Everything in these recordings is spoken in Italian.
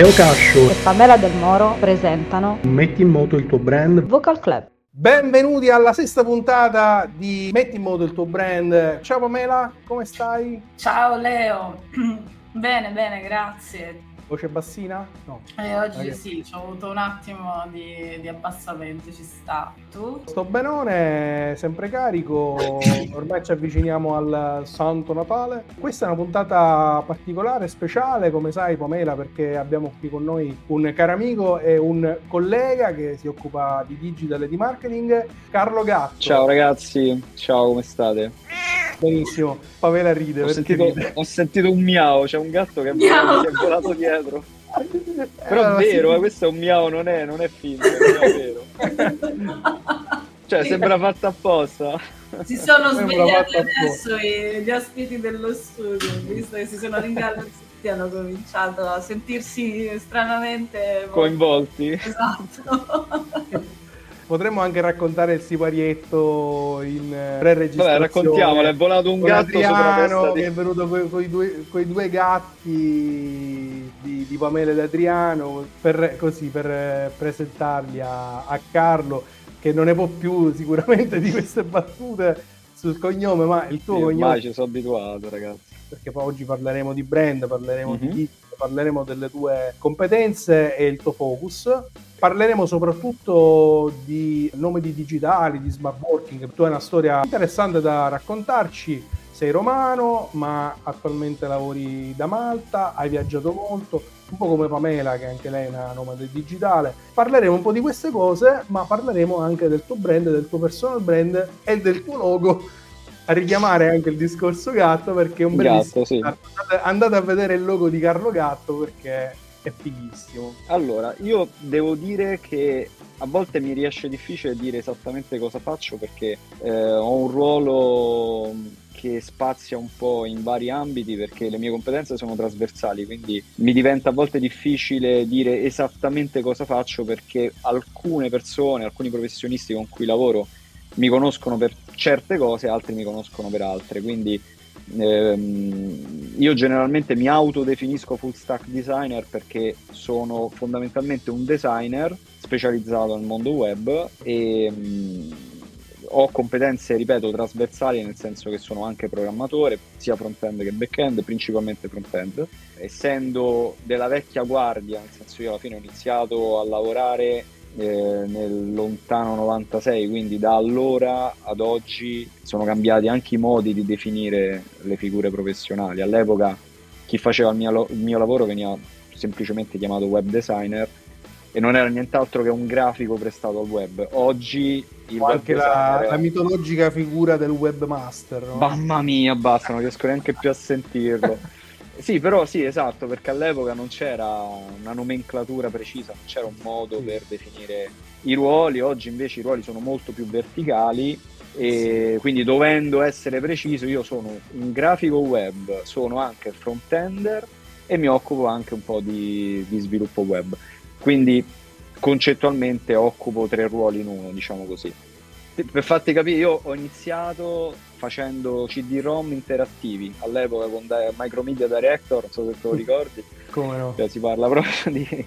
Leo Cascio e Pamela Del Moro presentano Metti in moto il tuo brand Vocal Club. Benvenuti alla sesta puntata di Metti in moto il tuo brand. Ciao Pamela, come stai? Ciao Leo, bene bene, grazie. Voce bassina? No. Eh, oggi okay. sì, ho avuto un attimo di, di, abbassamento, ci sta. Tu? Sto benone, sempre carico, ormai ci avviciniamo al Santo Natale. Questa è una puntata particolare, speciale, come sai Pamela, perché abbiamo qui con noi un caro amico e un collega che si occupa di digital e di marketing, Carlo Gatto. Ciao ragazzi, ciao, come state? Benissimo, Pamela ride. Ho sentito, ride. ho sentito, un miau, c'è un gatto che miau. è volato dietro. Però è vero, sì. eh, questo è un miau, non è, non è finto, è vero. cioè, sembra fatto apposta. Si sono svegliati adesso gli ospiti dello studio, visto che si sono ringalluzzati hanno cominciato a sentirsi stranamente coinvolti. Esatto. Potremmo anche raccontare il siparietto in eh, pre-registrazione. Vabbè, raccontiamolo, è volato un gatto Adriano, che è venuto con due, due, gatti di, di Pamela ed Adriano, per, così, per eh, presentarli a, a Carlo, che non ne può più sicuramente di queste battute sul cognome, ma il tuo sì, cognome... Ormai ci sono abituato, ragazzi. Perché poi oggi parleremo di brand, parleremo mm-hmm. di parleremo delle tue competenze e il tuo focus. Parleremo soprattutto di nomadi digitali, di smart working. Tu hai una storia interessante da raccontarci. Sei romano, ma attualmente lavori da Malta, hai viaggiato molto, un po' come Pamela, che anche lei è una nomade digitale. Parleremo un po' di queste cose, ma parleremo anche del tuo brand, del tuo personal brand e del tuo logo a richiamare anche il discorso gatto perché è un bellissimo gatto, sì. andate, andate a vedere il logo di Carlo Gatto perché è fighissimo. Allora, io devo dire che a volte mi riesce difficile dire esattamente cosa faccio perché eh, ho un ruolo che spazia un po' in vari ambiti perché le mie competenze sono trasversali, quindi mi diventa a volte difficile dire esattamente cosa faccio perché alcune persone, alcuni professionisti con cui lavoro mi conoscono per certe cose, altri mi conoscono per altre, quindi Ehm, io generalmente mi autodefinisco full stack designer perché sono fondamentalmente un designer specializzato nel mondo web e mh, mm, ho competenze, ripeto, trasversali nel senso che sono anche programmatore, sia front-end che back-end, principalmente front-end. Essendo della vecchia guardia, nel senso io alla fine ho iniziato a lavorare eh, nel lontano 96, quindi da allora ad oggi sono cambiati anche i modi di definire le figure professionali. All'epoca chi faceva il mio, il mio lavoro veniva semplicemente chiamato web designer e non era nient'altro che un grafico prestato al web. Oggi il anche la, la, mitologica figura del webmaster. No? Mamma mia, basta, non riesco neanche più a sentirlo. Sì, però sì, esatto, perché all'epoca non c'era una nomenclatura precisa, non c'era un modo sì. per definire i ruoli, oggi invece i ruoli sono molto più verticali e sì. quindi dovendo essere preciso io sono un grafico web, sono anche front-ender e mi occupo anche un po' di, di sviluppo web. Quindi concettualmente occupo tre ruoli in uno, diciamo così. Per farti capire, io ho iniziato facendo CD-ROM interattivi all'epoca con Micromedia Director, non so se te lo ricordi. Come no? Cioè, si parla proprio di,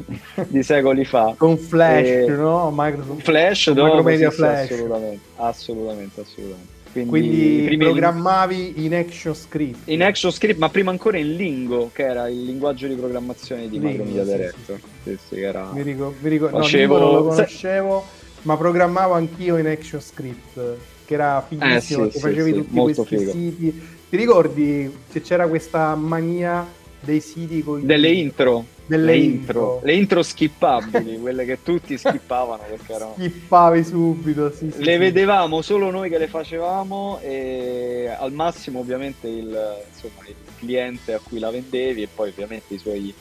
di, secoli fa. Con Flash, e... no? Micro... Flash, no, Micromedia sì, Flash. assolutamente, assolutamente, assolutamente. Quindi, Quindi programmavi in ActionScript. In ActionScript, ma prima ancora in Lingo, che era il linguaggio di programmazione di Lingo, Micromedia sì, Director. Sì, sì. era... Mi ricordo, mi ricordo. Facevo... no, non lo conoscevo, ma programmavo anch'io in ActionScript che era fighissimo, eh, sì, che facevi sì, tutti questi figo. siti. Ti ricordi se c'era questa mania dei siti con delle intro? Delle le intro. intro, le intro skippabili, quelle che tutti skippavano perché erano... Skippavi subito, sì, sì Le vedevamo solo noi che le facevamo e al massimo ovviamente il, insomma, il cliente a cui la vendevi e poi ovviamente i suoi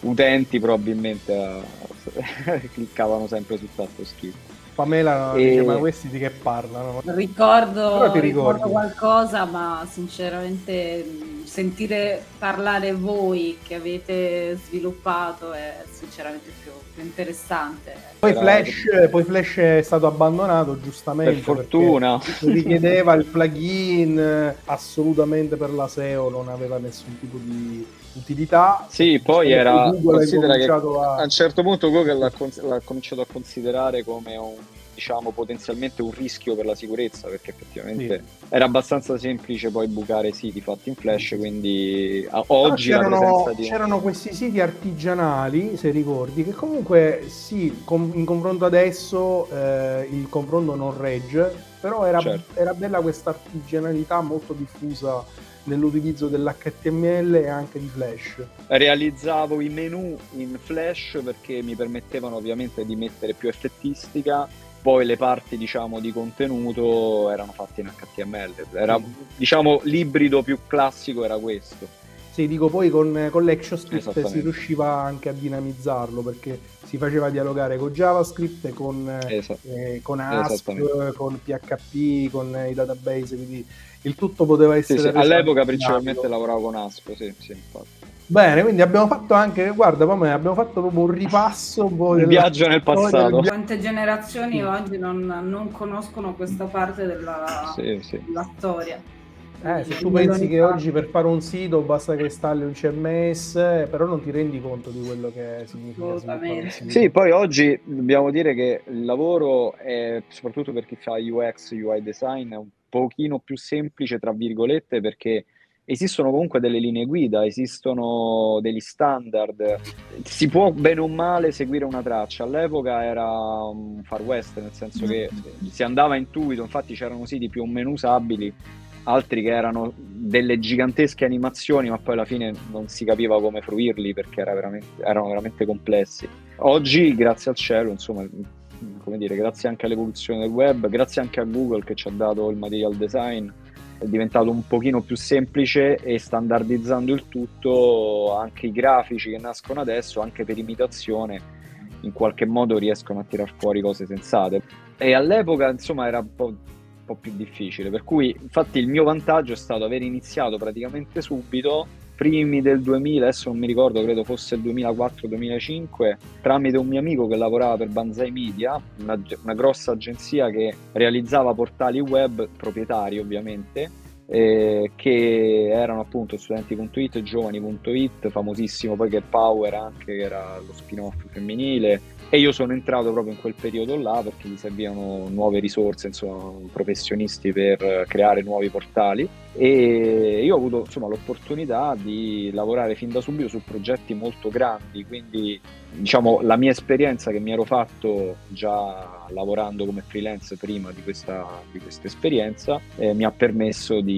utenti probabilmente uh, cliccavano sempre sul tasto skip. Pamela e... dice ma questi di che parlano? Ricordo, ricordo qualcosa ma sinceramente sentire parlare voi che avete sviluppato è sinceramente più, più interessante. Poi Flash, poi Flash, è stato abbandonato giustamente. Per fortuna. Richiedeva il plugin assolutamente per la SEO, non aveva nessun tipo di utilità. Sì, poi era... Considera che a... a un certo punto Google l'ha, l'ha cominciato a considerare come un diciamo potenzialmente un rischio per la sicurezza perché effettivamente sì. era abbastanza semplice poi bucare siti fatti in flash quindi a, oggi c'erano, di... c'erano, questi siti artigianali se ricordi che comunque sì com- in confronto adesso eh, il confronto non regge però era, certo. era bella questa artigianalità molto diffusa nell'utilizzo dell'HTML e anche di Flash. Realizzavo i menu in Flash perché mi permettevano ovviamente di mettere più effettistica poi le parti diciamo di contenuto erano fatte in HTML era diciamo l'ibrido più classico era questo. Sì dico poi con, con l'ActionScript si riusciva anche a dinamizzarlo perché si faceva dialogare con JavaScript con, eh, con ASP con PHP con i database quindi il tutto poteva essere sì, sì. all'epoca principalmente lavoravo con ASP sì, sì infatti Bene, quindi abbiamo fatto anche, guarda, come abbiamo fatto proprio un ripasso, un, un viaggio nel passato. Quante generazioni oggi non, non, conoscono questa parte della, sì, sì. della storia? Eh, se tu pensi che oggi per fare un sito basta che installi un CMS, però non ti rendi conto di quello che significa. Sì, poi oggi dobbiamo dire che il lavoro, è, soprattutto per chi fa UX, UI design, è un pochino più semplice, tra virgolette, perché esistono comunque delle linee guida, esistono degli standard, si può bene o male seguire una traccia. All'epoca era un far west, nel senso che si andava intuito, infatti c'erano siti più o meno usabili, altri che erano delle gigantesche animazioni, ma poi alla fine non si capiva come fruirli perché era veramente, erano veramente complessi. Oggi, grazie al cielo, insomma, come dire, grazie anche all'evoluzione del web, grazie anche a Google che ci ha dato il material design, è diventato un pochino più semplice e standardizzando il tutto anche i grafici che nascono adesso, anche per imitazione, in qualche modo riescono a tirar fuori cose sensate. E all'epoca insomma era un po', un po' più difficile, per cui infatti il mio vantaggio è stato aver iniziato praticamente subito primi del 2000, adesso non mi ricordo, credo fosse il 2004-2005, tramite un mio amico che lavorava per Banzai Media, una, una grossa agenzia che realizzava portali web proprietari ovviamente, eh, che erano appunto studenti.it giovani.it, famosissimo poi che Power anche, che era lo spin-off femminile, e io sono entrato proprio in quel periodo là perché gli servivano nuove risorse, insomma, professionisti per creare nuovi portali. E io ho avuto insomma, l'opportunità di lavorare fin da subito su progetti molto grandi, quindi diciamo la mia esperienza che mi ero fatto già lavorando come freelance prima di questa, di questa esperienza eh, mi ha permesso di,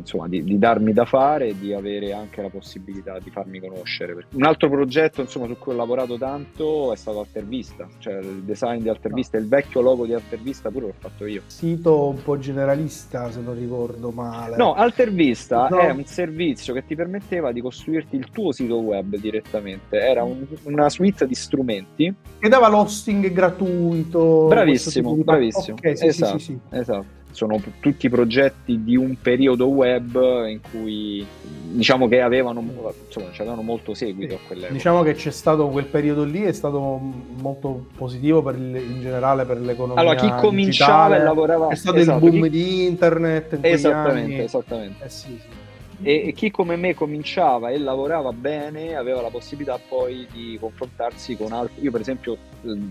insomma, di, di, darmi da fare e di avere anche la possibilità di farmi conoscere. Un altro progetto insomma, su cui ho lavorato tanto è stato Altervista, cioè il design di Altervista, il vecchio logo di Altervista pure l'ho fatto io. Sito un po' generalista se non ricordo male. No, Altervista no. è un servizio che ti permetteva di costruirti il tuo sito web direttamente, era un, una suite di strumenti. Che dava l'hosting gratuito. Bravissimo, bravissimo. Okay, sì, esatto, sì, sì, esatto. Sono tutti progetti di un periodo web in cui diciamo che avevano, insomma, avevano molto seguito a. Diciamo che c'è stato quel periodo lì, è stato molto positivo per il, in generale per l'economia. Allora, chi cominciava e lavorava. È stato esatto, il boom chi... di internet. esattamente, anni. esattamente. Eh, sì, sì e, chi come me cominciava e lavorava bene aveva la possibilità poi di confrontarsi con altri. Io per esempio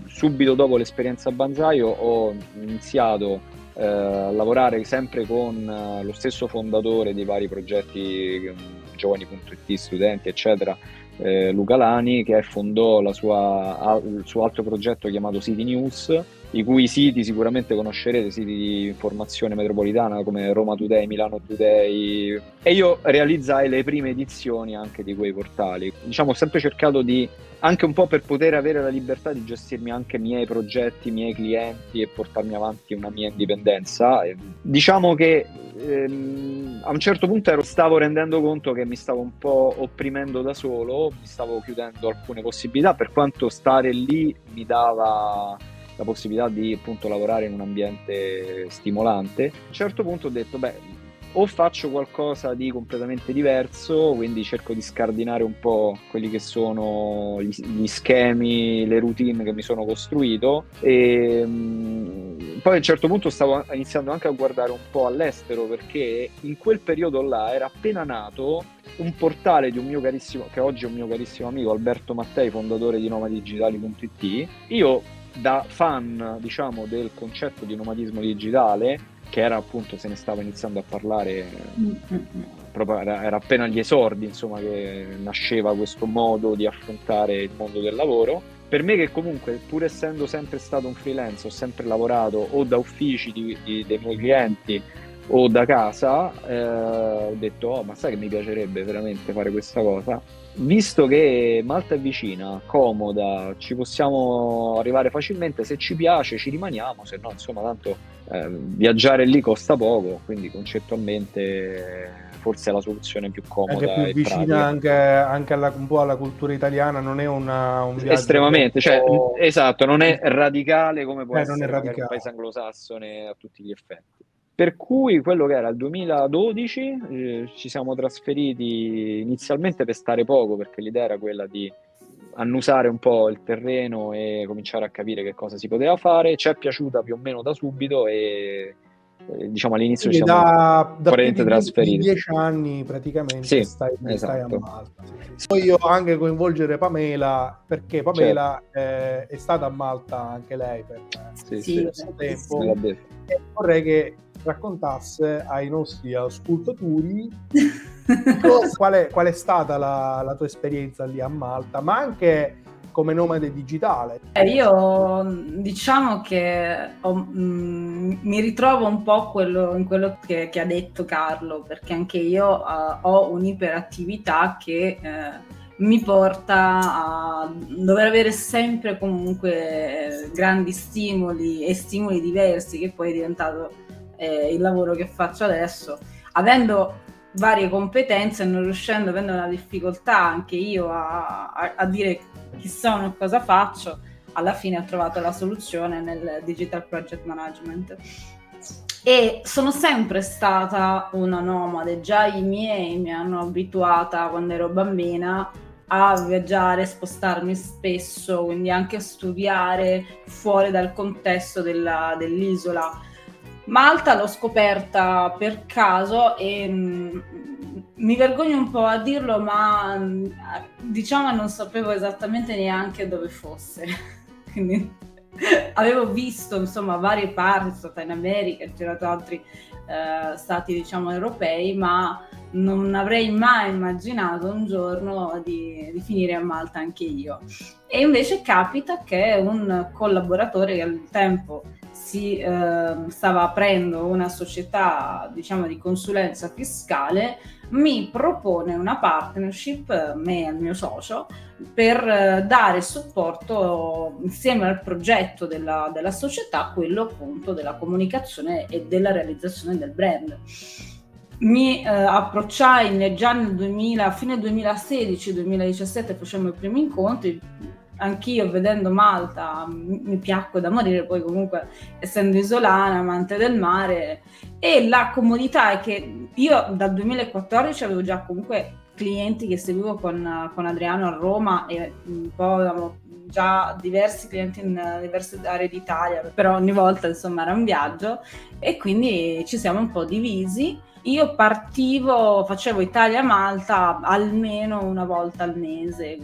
subito dopo l'esperienza a Banzai ho iniziato eh, lavorare sempre con eh, lo stesso fondatore dei vari progetti mm, giovani.it, studenti eccetera, eh, Luca Lani che fondò sua, il suo altro progetto chiamato City News i cui siti sicuramente conoscerete, siti di informazione metropolitana come Roma Today, Milano Today e io realizzai le prime edizioni anche di quei portali. Diciamo ho sempre cercato di, anche un po' per poter avere la libertà di gestirmi anche i miei progetti, i miei clienti e portarmi avanti una mia indipendenza. Diciamo che ehm, a un certo punto ero, stavo rendendo conto che mi stavo un po' opprimendo da solo, mi stavo chiudendo alcune possibilità, per quanto stare lì mi dava la possibilità di appunto lavorare in un ambiente stimolante. A un certo punto ho detto, beh, o faccio qualcosa di completamente diverso, quindi cerco di scardinare un po' quelli che sono gli, gli schemi, le routine che mi sono costruito e mh, poi a un certo punto stavo iniziando anche a guardare un po' all'estero perché in quel periodo là era appena nato un portale di un mio carissimo, che oggi è un mio carissimo amico Alberto Mattei, fondatore di nomadigitali.it. Io da fan, diciamo, del concetto di nomadismo digitale, che era appunto, se ne stava iniziando a parlare, proprio era, era appena agli esordi, insomma, che nasceva questo modo di affrontare il mondo del lavoro. Per me che comunque, pur essendo sempre stato un freelance, ho sempre lavorato o da uffici di, di, dei miei clienti o da casa, eh, ho detto, oh, ma sai che mi piacerebbe veramente fare questa cosa? Visto che Malta è vicina, comoda, ci possiamo arrivare facilmente, se ci piace ci rimaniamo, se no, insomma, tanto eh, viaggiare lì costa poco, quindi concettualmente forse è la soluzione più comoda. Anche più vicina anche, anche alla, un po' alla cultura italiana, non è una, un viaggio... Estremamente, cioè, esatto, non è radicale come può Eh, essere è un paese anglosassone a tutti gli effetti. Per cui quello che era il 2012 eh, ci siamo trasferiti inizialmente per stare poco, perché l'idea era quella di annusare un po' il terreno e cominciare a capire che cosa si poteva fare. Ci è piaciuta più o meno da subito e diciamo all'inizio ci Quindi siamo da, da trasferiti. dieci anni praticamente Sì, stai, stai a esatto. Malta. sì. Voglio anche coinvolgere Pamela perché Pamela eh, è stata a Malta anche lei per Sì, Sì, sì, diverso tempo e vorrei che raccontasse ai nostri ascoltatori qual, è, qual è stata la, la tua esperienza lì a Malta, ma anche come nomade digitale. Eh, Io diciamo che ho- mm, mi ritrovo un po' quello- in quello che, che ha detto Carlo, perché anche io eh, ho un'iperattività che eh, mi porta a dover avere sempre comunque eh, grandi stimoli e stimoli diversi, che poi è diventato eh, il lavoro che faccio adesso. Avendo varie competenze non riuscendo, avendo una difficoltà anche io a, a- a dire chi sono e cosa faccio, alla fine ho trovato la soluzione nel Digital Project Management. E sono sempre stata una nomade, già i miei mi hanno abituata quando ero bambina a viaggiare, spostarmi spesso, quindi anche a studiare fuori dal contesto della- dell'isola. Malta l'ho scoperta per caso e mm, mi vergogno un po' a dirlo, ma mm, diciamo non sapevo esattamente neanche dove fosse. Quindi avevo visto insomma varie parti, sono stata in America, ho girato altri eh, stati diciamo europei, ma non avrei mai immaginato un giorno di, di finire a Malta anche io. E invece capita che un collaboratore che al tempo si eh, stava aprendo una società diciamo di consulenza fiscale mi propone una partnership me e al mio socio per eh, dare supporto insieme al progetto della, della società quello appunto della comunicazione e della realizzazione del brand. Mi eh, approcciai già nel 2000, a fine 2016-2017 facemmo i primi incontri anch'io vedendo Malta mi, mi piacque da morire, poi comunque essendo isolana, amante del mare e la comodità è che io dal 2014 avevo già comunque clienti che seguivo con, con Adriano a Roma e un po' avevamo già diversi clienti in eh, diverse aree d'Italia, però ogni volta insomma era un viaggio e quindi ci siamo un po' divisi. Io partivo, facevo Italia-Malta almeno una volta al mese,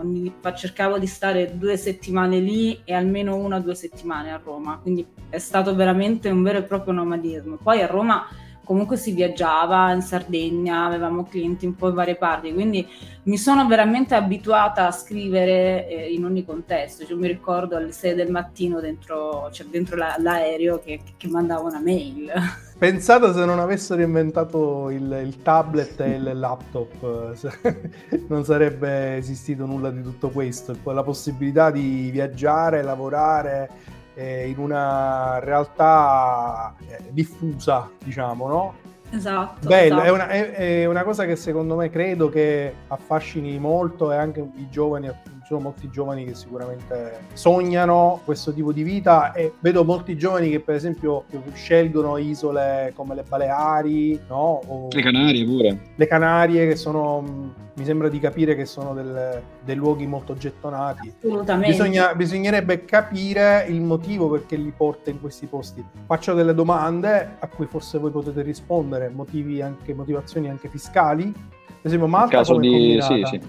ogni- cercavo di stare due settimane lì e almeno una o due settimane a Roma, quindi è stato veramente un vero e proprio nomadismo. Poi a Roma comunque si viaggiava in Sardegna, avevamo clienti un po' in varie parti, quindi mi sono veramente abituata a scrivere eh, in ogni contesto. Cioè, mi ricordo alle 6 del mattino dentro, cioè, dentro la- l'aereo che, che mandavo una mail. Pensate se non avessero inventato il, il tablet e il laptop, non sarebbe esistito nulla di tutto questo. La possibilità di viaggiare, lavorare eh, in una realtà eh, diffusa, diciamo, no? Esatto. Bello, esatto. è, una, è- è una cosa che secondo me credo che affascini molto e anche i giovani sono molti giovani che sicuramente sognano questo tipo di vita e vedo molti giovani che per esempio scelgono isole come le Baleari, no? O le Canarie pure. Le Canarie che sono, mi sembra di capire che sono del, dei luoghi molto gettonati. Assolutamente. Bisogna, bisognerebbe capire il motivo perché li porta in questi posti. Faccio delle domande a cui forse voi potete rispondere, motivi anche, motivazioni anche fiscali. Per esempio Malta caso come di... sì, sì.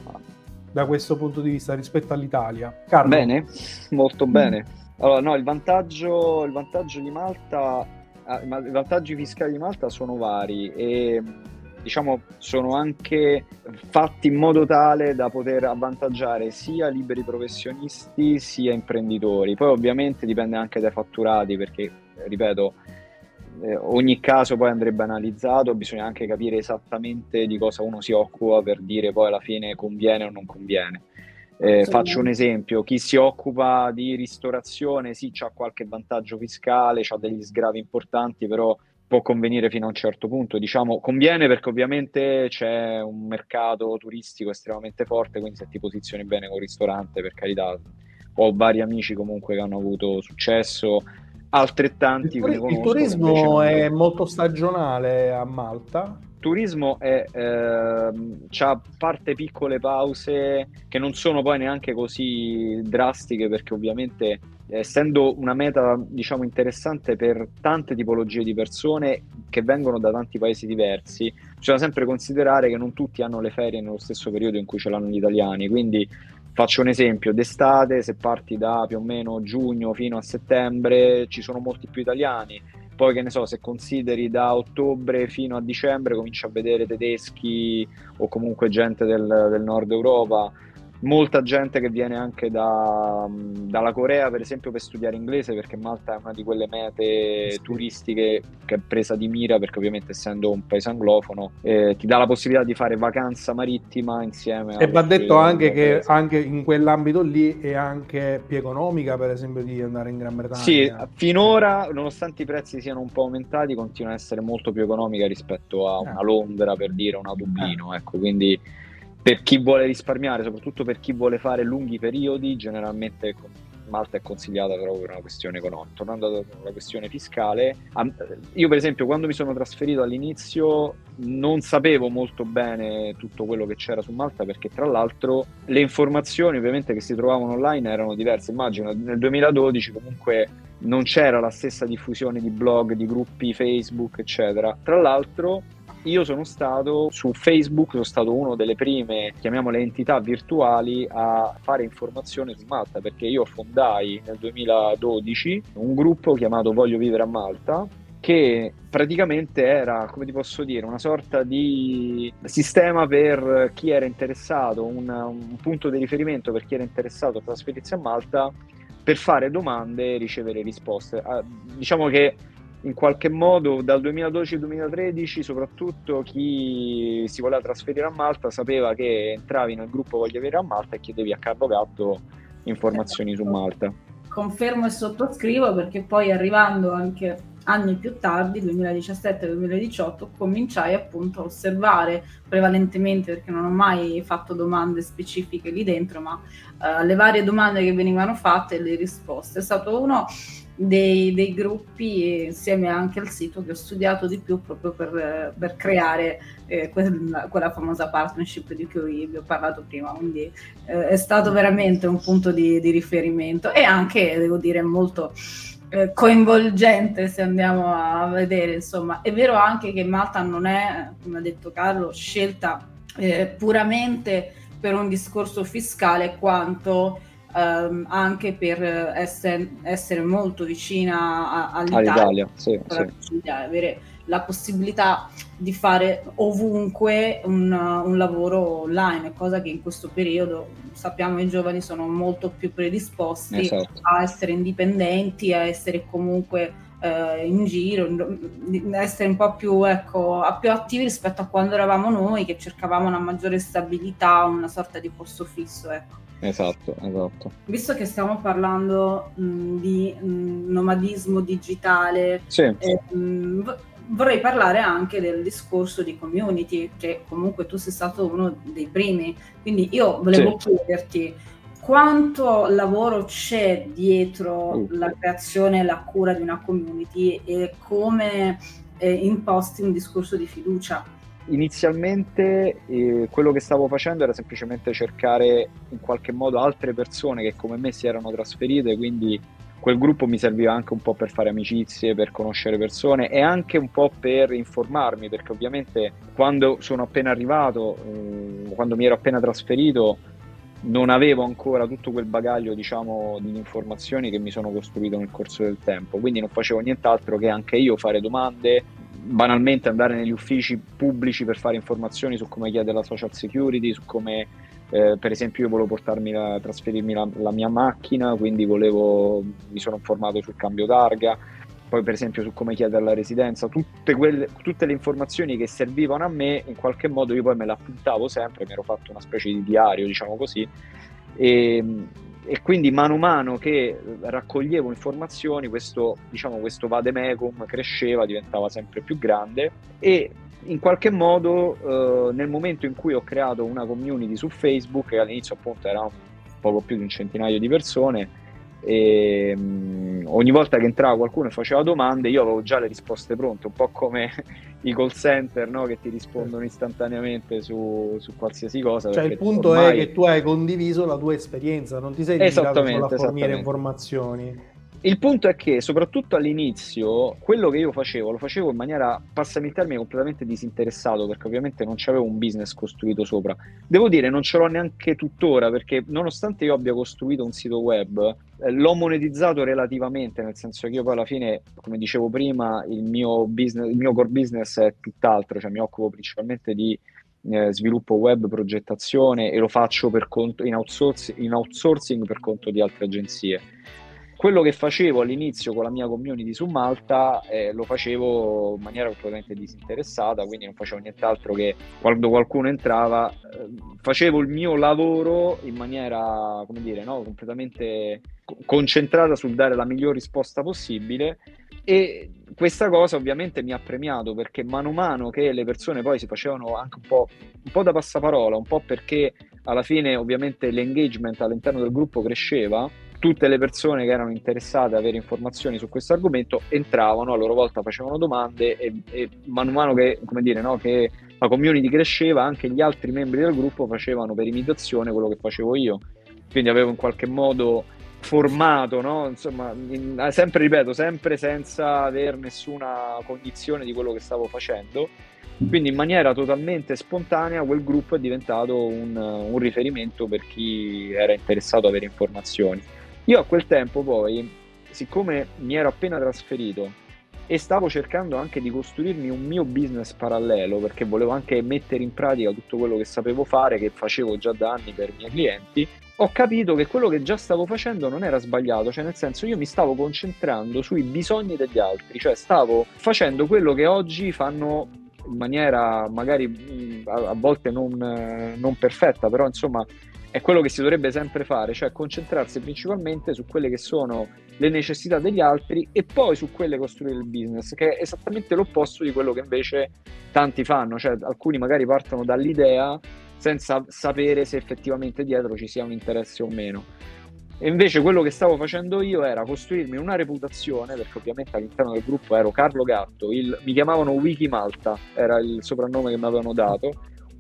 Da questo punto di vista rispetto all'Italia. Carlo. Bene, molto bene. Allora, no, il vantaggio, il vantaggio di Malta, ah, i vantaggi fiscali di Malta sono vari e diciamo sono anche fatti in modo tale da poter avvantaggiare sia liberi professionisti sia imprenditori. Poi ovviamente dipende anche dai fatturati perché, ripeto, eh, ogni caso poi andrebbe analizzato, bisogna anche capire esattamente di cosa uno si occupa per dire poi alla fine conviene o non conviene. Eh, faccio un esempio, chi si occupa di ristorazione sì, ha qualche vantaggio fiscale, ha degli sgravi importanti, però può convenire fino a un certo punto. Diciamo, conviene perché ovviamente c'è un mercato turistico estremamente forte, quindi se ti posizioni bene con il ristorante, per carità, ho vari amici comunque che hanno avuto successo, altrettanti il, turi- il turismo è molto stagionale a Malta. Il turismo è, eh, ha parte piccole pause che non sono poi neanche così drastiche perché ovviamente essendo una meta diciamo interessante per tante tipologie di persone che vengono da tanti paesi diversi bisogna sempre considerare che non tutti hanno le ferie nello stesso periodo in cui ce l'hanno gli italiani. Quindi Faccio un esempio, d'estate se parti da più o meno giugno fino a settembre ci sono molti più italiani, poi che ne so, se consideri da ottobre fino a dicembre cominci a vedere tedeschi o comunque gente del, del nord Europa, molta gente che viene anche da, dalla Corea, per esempio, per studiare inglese, perché Malta è una di quelle mete sì. turistiche che è presa di mira, perché ovviamente essendo un paese anglofono, eh, ti dà la possibilità di fare vacanza marittima insieme E va detto anche che anche in quell'ambito lì è anche più economica, per esempio, di andare in Gran Bretagna. Sì, finora, nonostante i prezzi siano un po' aumentati, continua a essere molto più economica rispetto a una eh. Londra, per dire, una Dublino, eh. ecco, quindi per chi vuole risparmiare, soprattutto per chi vuole fare lunghi periodi, generalmente Malta è consigliata però per una questione economica. Tornando alla questione fiscale, io per esempio quando mi sono trasferito all'inizio non sapevo molto bene tutto quello che c'era su Malta perché tra l'altro le informazioni ovviamente che si trovavano online erano diverse. Immagino nel 2012 comunque non c'era la stessa diffusione di blog, di gruppi Facebook, eccetera. Tra l'altro io sono stato su Facebook, sono stato uno delle prime, chiamiamole entità virtuali, a fare informazione su Malta, perché io fondai nel 2012 un gruppo chiamato Voglio vivere a Malta, che praticamente era, come ti posso dire, una sorta di sistema per chi era interessato, un, un punto di riferimento per chi era interessato a trasferirsi a Malta per fare domande e ricevere risposte. Uh, diciamo che in qualche modo dal 2012 al 2013 soprattutto chi si voleva trasferire a Malta sapeva che entravi nel gruppo Voglio avere a Malta e chiedevi a Carlo Gatto informazioni su Malta. Confermo e sottoscrivo perché poi arrivando anche anni più tardi, 2017-2018, cominciai appunto a osservare prevalentemente perché non ho mai fatto domande specifiche lì dentro, ma uh, le varie domande che venivano fatte e le risposte. È stato uno dei, dei, gruppi insieme anche al sito che ho studiato di più proprio per, per creare eh, quella, quella, famosa partnership di cui vi ho parlato prima. Quindi eh, è stato veramente un punto di, di, riferimento e anche devo dire molto eh, coinvolgente se andiamo a vedere insomma. È vero anche che Malta non è come ha detto Carlo scelta eh, puramente per un discorso fiscale quanto Um, anche per essere, essere molto vicina a, all'Italia, all'Italia sì, sì. avere la possibilità di fare ovunque un, un, lavoro online, cosa che in questo periodo sappiamo i giovani sono molto più predisposti esatto. a essere indipendenti, a essere comunque eh, in giro, essere un po' più, ecco, più attivi rispetto a quando eravamo noi che cercavamo una maggiore stabilità, una sorta di posto fisso. Ecco. Esatto, esatto. Visto che stiamo parlando mh, di mh, nomadismo digitale, sì. eh, mh, vorrei parlare anche del discorso di community, che comunque tu sei stato uno dei primi. Quindi io volevo sì. chiederti quanto lavoro c'è dietro Uh. la creazione e la cura di una community e come eh, imposti un discorso di fiducia. Inizialmente eh, quello che stavo facendo era semplicemente cercare in qualche modo altre persone che come me si erano trasferite, quindi quel gruppo mi serviva anche un po' per fare amicizie, per conoscere persone e anche un po' per informarmi, perché ovviamente quando sono appena arrivato, eh, quando mi ero appena trasferito, non avevo ancora tutto quel bagaglio, diciamo, di informazioni che mi sono costruito nel corso del tempo, quindi non facevo nient'altro che anche io fare domande, banalmente andare negli uffici pubblici per fare informazioni su come chiedere la social security, su come eh, per esempio io volevo portarmi la, trasferirmi la, la, mia macchina, quindi volevo, mi sono informato sul cambio targa, poi per esempio su come chiedere la residenza, tutte, quelle, tutte le informazioni che servivano a me, in qualche modo io poi me le appuntavo sempre, mi ero fatto una specie di diario, diciamo così, e, e quindi mano a mano che raccoglievo informazioni questo, diciamo, questo vademecum cresceva, diventava sempre più grande. E in qualche modo eh, nel momento in cui ho creato una community su Facebook, che all'inizio appunto era poco più di un centinaio di persone, e um, ogni volta che entrava qualcuno e faceva domande io avevo già le risposte pronte, un po' come i call center no? che ti rispondono istantaneamente su, su qualsiasi cosa. Cioè il punto ormai... è che tu hai condiviso la tua esperienza, non ti sei limitato solo a fornire informazioni. Il punto è che, soprattutto all'inizio, quello che io facevo, lo facevo in maniera, passami il termine, completamente disinteressato, perché ovviamente non c'avevo un business costruito sopra. Devo dire, non ce l'ho neanche tuttora, perché nonostante io abbia costruito un sito web, eh, l'ho monetizzato relativamente, nel senso che io poi alla fine, come dicevo prima, il mio, business, il mio core business è tutt'altro, cioè mi occupo principalmente di eh, sviluppo web, progettazione e lo faccio conto, in, outsourcing, in outsourcing per conto di altre agenzie quello che facevo all'inizio con la mia community su Malta eh, lo facevo in maniera completamente disinteressata, quindi non facevo nient'altro che quando qualcuno entrava eh, facevo il mio lavoro in maniera, come dire, no, completamente concentrata sul dare la miglior risposta possibile. E questa cosa ovviamente mi ha premiato perché mano a mano che le persone poi si facevano anche un po', un po' da passaparola, un po' perché alla fine ovviamente l'engagement all'interno del gruppo cresceva, tutte le persone che erano interessate ad avere informazioni su questo argomento entravano, a loro volta facevano domande e, e man mano che, dire, no, che, la community cresceva, anche gli altri membri del gruppo facevano per imitazione quello che facevo io. Quindi avevo in qualche modo formato, no? Insomma, in, sempre ripeto, sempre senza avere nessuna cognizione di quello che stavo facendo. Quindi in maniera totalmente spontanea quel gruppo è diventato un, un riferimento per chi era interessato ad avere informazioni. Io a quel tempo poi, siccome mi ero appena trasferito e stavo cercando anche di costruirmi un mio business parallelo, perché volevo anche mettere in pratica tutto quello che sapevo fare, che facevo già da anni per i miei clienti, ho capito che quello che già stavo facendo non era sbagliato, cioè nel senso io mi stavo concentrando sui bisogni degli altri, cioè stavo facendo quello che oggi fanno in maniera magari a, volte non, non perfetta, però insomma è quello che si dovrebbe sempre fare, cioè concentrarsi principalmente su quelle che sono le necessità degli altri e poi su quelle costruire il business, che è esattamente l'opposto di quello che invece tanti fanno, cioè alcuni magari partono dall'idea senza sapere se effettivamente dietro ci sia un interesse o meno. E invece quello che stavo facendo io era costruirmi una reputazione, perché ovviamente all'interno del gruppo ero Carlo Gatto, il, mi chiamavano Wiki Malta, era il soprannome che mi avevano dato,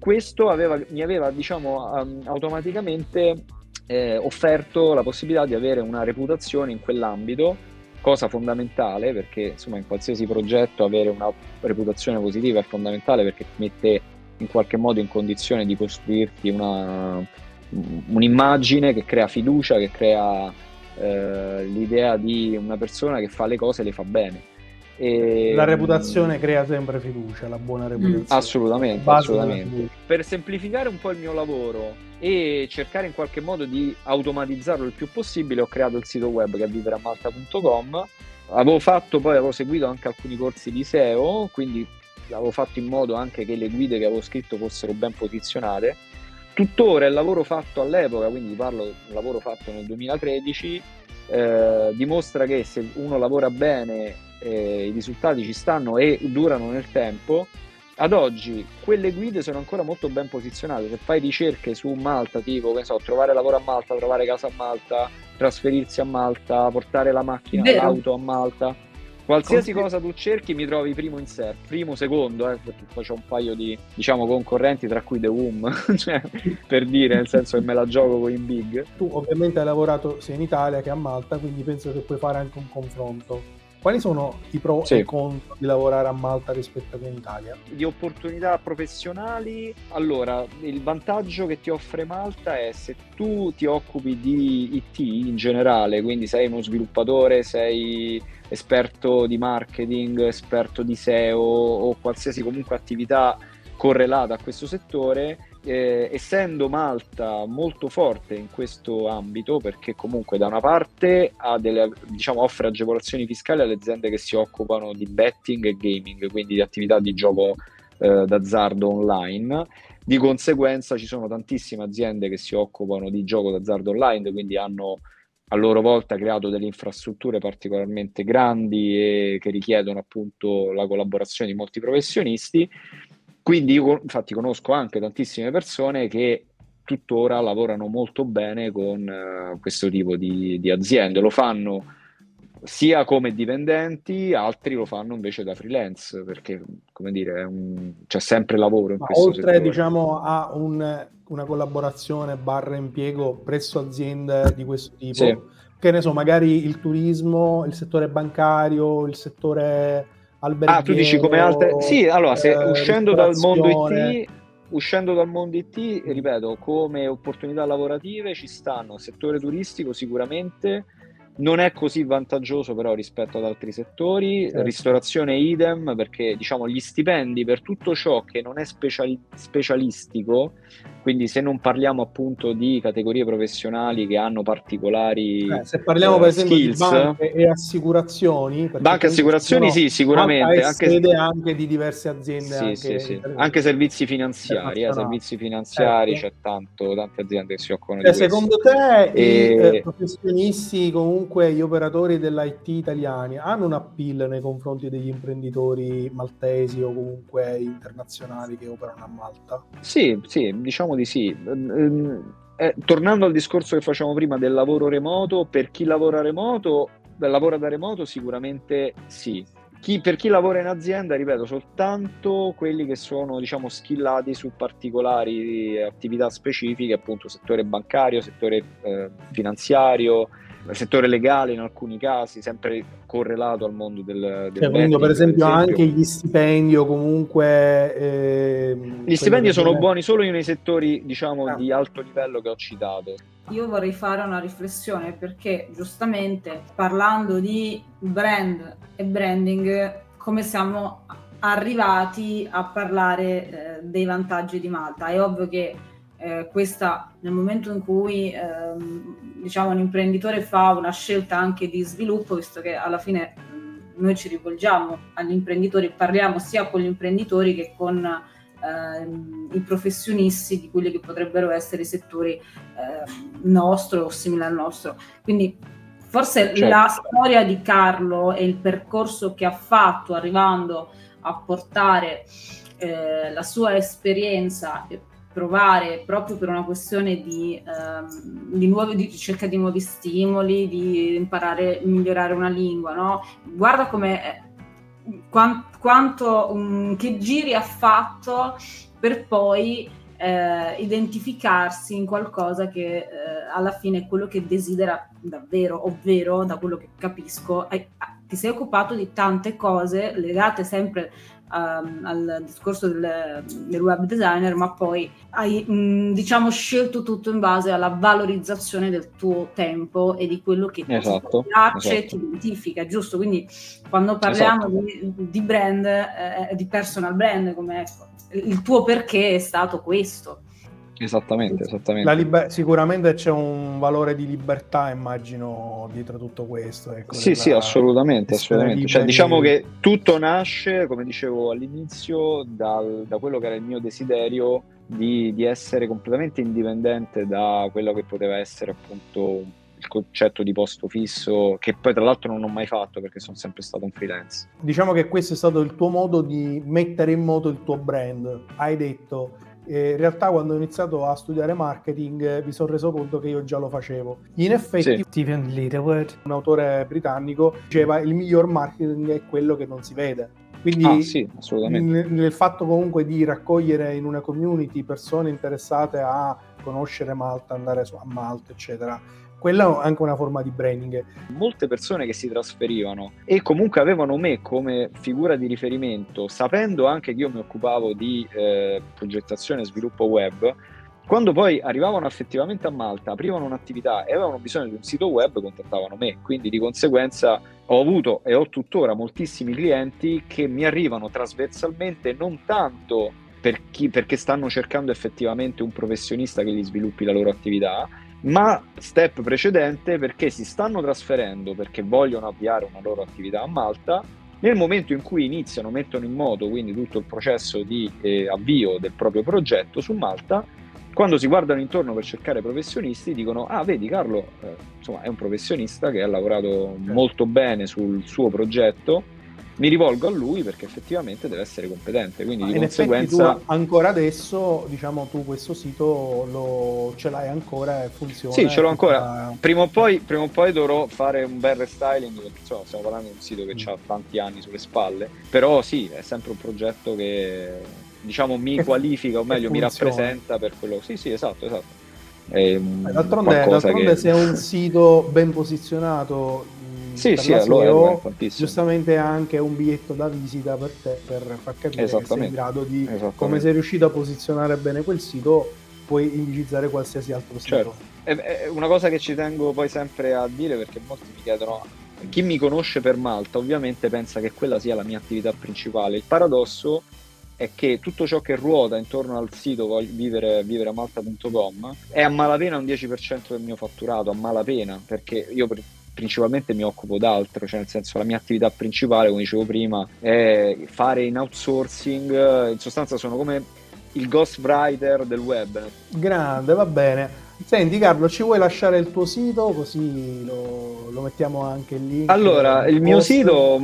questo aveva, mi aveva diciamo um, automaticamente eh, offerto la possibilità di avere una reputazione in quell'ambito cosa fondamentale perché insomma in qualsiasi progetto avere una reputazione positiva è fondamentale perché ti mette in qualche modo in condizione di costruirti una, un'immagine che crea fiducia, che crea eh, l'idea di una persona che fa le cose e le fa bene. E... La reputazione crea sempre fiducia, la buona mm. reputazione. Assolutamente, assolutamente. Per semplificare un po' il mio lavoro e cercare in qualche modo di automatizzarlo il più possibile, ho creato il sito web che è viveramalta.com. Avevo fatto poi, avevo seguito anche alcuni corsi di SEO, quindi avevo fatto in modo anche che le guide che avevo scritto fossero ben posizionate. Tuttora il lavoro fatto all'epoca, quindi parlo del lavoro fatto nel 2013, eh, dimostra che se uno lavora bene eh, i risultati ci stanno e durano nel tempo, ad oggi quelle guide sono ancora molto ben posizionate. Se fai ricerche su Malta, tipo che so, trovare lavoro a Malta, trovare casa a Malta, trasferirsi a Malta, portare la macchina, Vero. l'auto a Malta, qualsiasi cosa tu cerchi mi trovi primo in sé, primo, secondo, eh, perché poi c'ho un paio di diciamo concorrenti, tra cui The Womb, cioè, per dire, nel senso che me la gioco con i big. Tu ovviamente hai lavorato sia in Italia che a Malta, quindi penso che puoi fare anche un confronto. Quali sono i pro Sì. e i contro di lavorare a Malta rispetto che in Italia? di opportunità professionali, allora il vantaggio che ti offre Malta è se tu ti occupi di IT in generale, quindi sei uno sviluppatore, sei esperto di marketing, esperto di SEO o qualsiasi comunque attività correlata a questo settore, eh, essendo Malta molto forte in questo ambito, perché comunque da una parte delle, diciamo, offre agevolazioni fiscali alle aziende che si occupano di betting e gaming, quindi di attività di gioco eh, d'azzardo online. Di conseguenza ci sono tantissime aziende che si occupano di gioco d'azzardo online, quindi hanno a loro volta creato delle infrastrutture particolarmente grandi e che richiedono appunto la collaborazione di molti professionisti. Quindi io infatti conosco anche tantissime persone che tuttora lavorano molto bene con eh, questo tipo di, di aziende, lo fanno sia come dipendenti, altri lo fanno invece da freelance, perché come dire, un- c'è sempre lavoro in Ma questo oltre settore. diciamo, a un- una collaborazione barra impiego presso aziende di questo tipo, Sì. che ne so, magari il turismo, il settore bancario, il settore alberghiero. Ah, tu dici come altre... Sì, allora, se eh, uscendo dal mondo. IT, uscendo dal mondo IT, ripeto, come opportunità lavorative ci stanno, settore turistico sicuramente, non è così vantaggioso però rispetto ad altri settori, Certo. ristorazione idem, perché diciamo gli stipendi per tutto ciò che non è speciali- specialistico, quindi se non parliamo appunto di categorie professionali che hanno particolari Eh, se parliamo per eh, esempio skills, di banche e assicurazioni, banche e assicurazioni sì, sicuramente, anche sede anche di diverse aziende, Sì, anche, sì, sì. Anche servizi finanziari, eh, servizi finanziari, Certo. c'è tanto, tante aziende che si occupano Cioè, di questo. secondo te i E- eh, professionisti, comunque gli operatori dell'IT italiani, hanno un appeal nei confronti degli imprenditori maltesi o comunque internazionali che operano a Malta? Sì, sì, diciamo di sì. Ehm, eh, tornando al discorso che facevamo prima del lavoro remoto, per chi lavora remoto, lavora da remoto sicuramente sì. Chi- per chi lavora in azienda, ripeto, soltanto quelli che sono, diciamo, skillati su particolari attività specifiche, appunto settore bancario, settore eh, finanziario, settore legale in alcuni casi, sempre correlato al mondo del, del Cioè, betting, per esempio, esempio. anche gli stipendi o comunque... ehm, Gli stipendi sono buoni solo nei settori, diciamo, Ah. di alto livello che ho citato. Io vorrei fare una riflessione perché giustamente parlando di brand e branding, come siamo arrivati a parlare eh, dei vantaggi di Malta? È ovvio che eh, questa nel momento in cui ehm, diciamo un imprenditore fa una scelta anche di sviluppo, visto che alla fine mh, noi ci rivolgiamo agli imprenditori, parliamo sia con gli imprenditori che con ehm, i professionisti di quelli che potrebbero essere i settori ehm, nostro o simile al nostro. Quindi forse Certo. la storia di Carlo e il percorso che ha fatto arrivando a portare eh, la sua esperienza e provare proprio per una questione di, ehm, di, nuovi, di ricerca di nuovi stimoli, di imparare migliorare una lingua, no? Guarda come eh, quan- quanto che giri ha fatto per poi eh, identificarsi in qualcosa che eh, alla fine è quello che desidera davvero, ovvero da quello che capisco, hai- ti sei occupato di tante cose legate sempre um, al discorso del, del web designer, ma poi hai mh, diciamo scelto tutto in base alla valorizzazione del tuo tempo e di quello che Esatto, ti piace, esatto. ti identifica, giusto? Quindi quando parliamo di, di brand, eh, di personal brand, come ecco, il tuo perché è stato questo. Esattamente, esattamente. Liber- sicuramente c'è un valore di libertà, immagino, dietro tutto questo. Ecco, Sì, sì, assolutamente, assolutamente. Cioè, diciamo che tutto nasce, come dicevo all'inizio, dal- da quello che era il mio desiderio di, di essere completamente indipendente da quello che poteva essere appunto il concetto di posto fisso, che poi tra l'altro non ho mai fatto perché sono sempre stato un freelance. Diciamo che questo è stato il tuo modo di mettere in moto il tuo brand. Hai detto in realtà quando ho iniziato a studiare marketing eh, mi sono reso conto che io già lo facevo. In effetti, sì. Steven Littlewood, un autore britannico, diceva il miglior marketing è quello che non si vede. Quindi ah, sì, nel fatto comunque di raccogliere in una community persone interessate a conoscere Malta, andare a Malta, eccetera, quella è anche una forma di branding. Molte persone che si trasferivano e comunque avevano me come figura di riferimento, sapendo anche che io mi occupavo di eh, progettazione e sviluppo web, quando poi arrivavano effettivamente a Malta, aprivano un'attività e avevano bisogno di un sito web, contattavano me. Quindi di conseguenza ho avuto e ho tuttora moltissimi clienti che mi arrivano trasversalmente non tanto per chi, perché stanno cercando effettivamente un professionista che gli sviluppi la loro attività, ma step precedente perché si stanno trasferendo perché vogliono avviare una loro attività a Malta. Nel momento in cui iniziano, mettono in moto quindi tutto il processo di eh, avvio del proprio progetto su Malta, quando si guardano intorno per cercare professionisti dicono ah vedi Carlo eh, insomma è un professionista che ha lavorato molto bene sul suo progetto mi rivolgo a lui perché effettivamente deve essere competente. Quindi di conseguenza. ancora adesso, diciamo, tu questo sito lo, ce l'hai ancora e funziona. Sì, ce l'ho ancora. Prima o, poi, prima o poi dovrò fare un bel restyling perché insomma, stiamo parlando di un sito che mm. ha tanti anni sulle spalle. Però sì, è sempre un progetto che diciamo mi che, qualifica o meglio mi rappresenta per quello. Sì, sì, esatto, esatto. D'altronde, d'altronde che... se è un sito ben posizionato sì, sì, allora giustamente anche un biglietto da visita per te per far capire che sei in grado di come sei riuscito a posizionare bene quel sito puoi indicizzare qualsiasi altro sito. Certo. è, una cosa che ci tengo poi sempre a dire perché molti mi chiedono chi mi conosce per Malta? Ovviamente pensa che quella sia la mia attività principale. Il paradosso è che tutto ciò che ruota intorno al sito vivere, vivereamalta.com è a malapena un 10% del mio fatturato, a malapena, perché io principalmente mi occupo d'altro, cioè nel senso la mia attività principale, come dicevo prima, è fare in outsourcing, in sostanza sono come il ghostwriter del web. Grande, va bene. Senti Carlo, ci vuoi lasciare il tuo sito così lo, lo mettiamo anche lì? Allora, il mio sito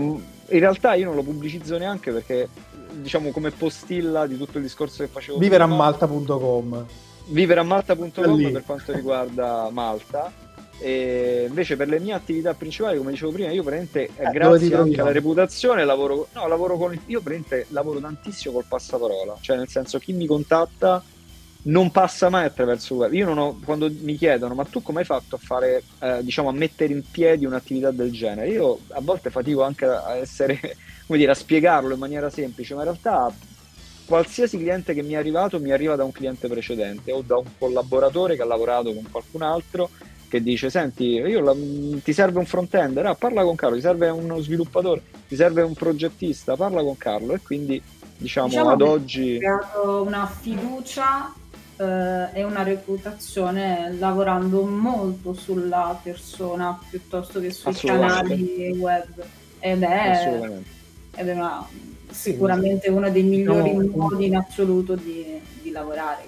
in realtà io non lo pubblicizzo neanche perché diciamo come postilla di tutto il discorso che facevo viverammalta.com viverammalta.com per quanto riguarda Malta e invece per le mie attività principali, come dicevo prima, io praticamente eh, grazie anche alla reputazione lavoro, no, lavoro con io praticamente lavoro tantissimo col passaparola, cioè nel senso chi mi contatta non passa mai attraverso il web. Io non ho, quando mi chiedono, ma tu come hai fatto a fare, eh, diciamo, a mettere in piedi un'attività del genere? Io a volte fatico anche a essere, come dire, a spiegarlo in maniera semplice, ma in realtà qualsiasi cliente che mi è arrivato mi arriva da un cliente precedente o da un collaboratore che ha lavorato con qualcun altro che dice senti io la, ti serve un front-ender ah, parla con Carlo ti serve uno sviluppatore ti serve un progettista parla con Carlo. E quindi diciamo, diciamo ad oggi creato una fiducia eh, e una reputazione lavorando molto sulla persona piuttosto che sui canali web. Ed è, ed è una, sicuramente uno dei migliori no, modi in assoluto di, di lavorare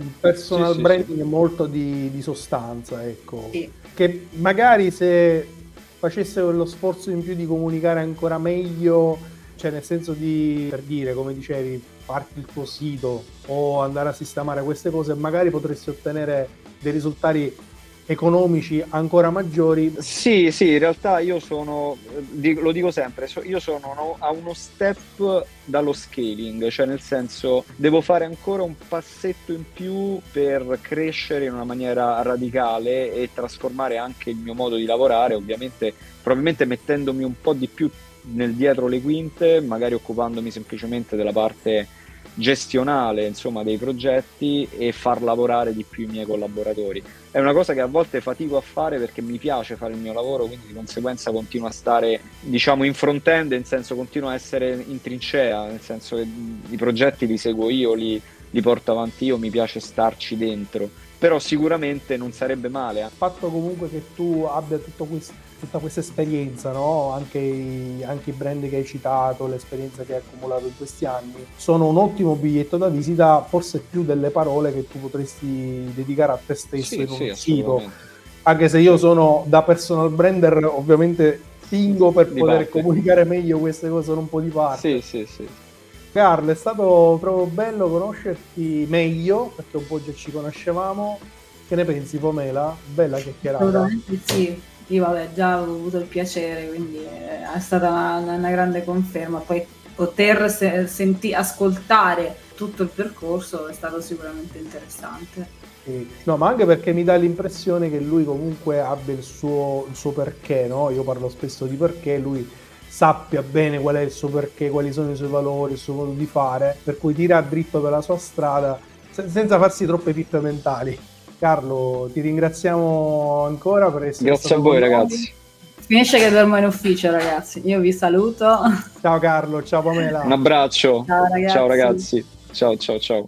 Un personal sì, branding sì, molto di, di, sostanza, ecco. Che magari se facesse quello sforzo in più di comunicare ancora meglio, cioè nel senso di, per dire, come dicevi, farti il tuo sito o andare a sistemare queste cose, magari potresti ottenere dei risultati economici ancora maggiori. Sì, sì, in realtà io sono, lo dico sempre, io sono a uno step dallo scaling, cioè nel senso devo fare ancora un passetto in più per crescere in una maniera radicale e trasformare anche il mio modo di lavorare, ovviamente probabilmente mettendomi un po' di più nel dietro le quinte, magari occupandomi semplicemente della parte gestionale insomma, dei progetti e far lavorare di più i miei collaboratori. È una cosa che a volte fatico a fare perché mi piace fare il mio lavoro, quindi di conseguenza continuo a stare diciamo in front-end, nel senso continuo a essere in trincea, nel senso che i progetti li seguo io, li, li porto avanti io, mi piace starci dentro. Però sicuramente non sarebbe male. Il fatto comunque che tu abbia tutto questo tutta questa esperienza, no? anche, i, anche, i, brand che hai citato, l'esperienza che hai accumulato in questi anni, sono un ottimo biglietto da visita, forse più delle parole che tu potresti dedicare a te stesso sì, in un sì, sito. anche se io sono da personal brander, ovviamente spingo per Di poter parte. comunicare meglio queste cose un po' di parte. Sì, sì, sì. Carlo, è stato proprio bello conoscerti meglio, perché un po' già ci conoscevamo. Che ne pensi, Pomela? Bella chiacchierata. Assolutamente sì. Io vabbè, già ho avuto il piacere, quindi eh, è stata una, una grande conferma. Poi poter se- senti- ascoltare tutto il percorso è stato sicuramente interessante. No, ma anche perché mi dà l'impressione che lui comunque abbia il suo, il suo perché, no? Io parlo spesso di perché, lui sappia bene qual è il suo perché, quali sono i suoi valori, il suo modo di fare, per cui tira dritto per la sua strada se- senza farsi troppe pippe mentali. Carlo, ti ringraziamo ancora per essere Grazie a voi con noi. ragazzi. Finisce che dormo in ufficio, ragazzi. Io vi saluto. Ciao Carlo, ciao Pamela. Un abbraccio. Ciao ragazzi. Ciao ragazzi. Ciao ciao ciao.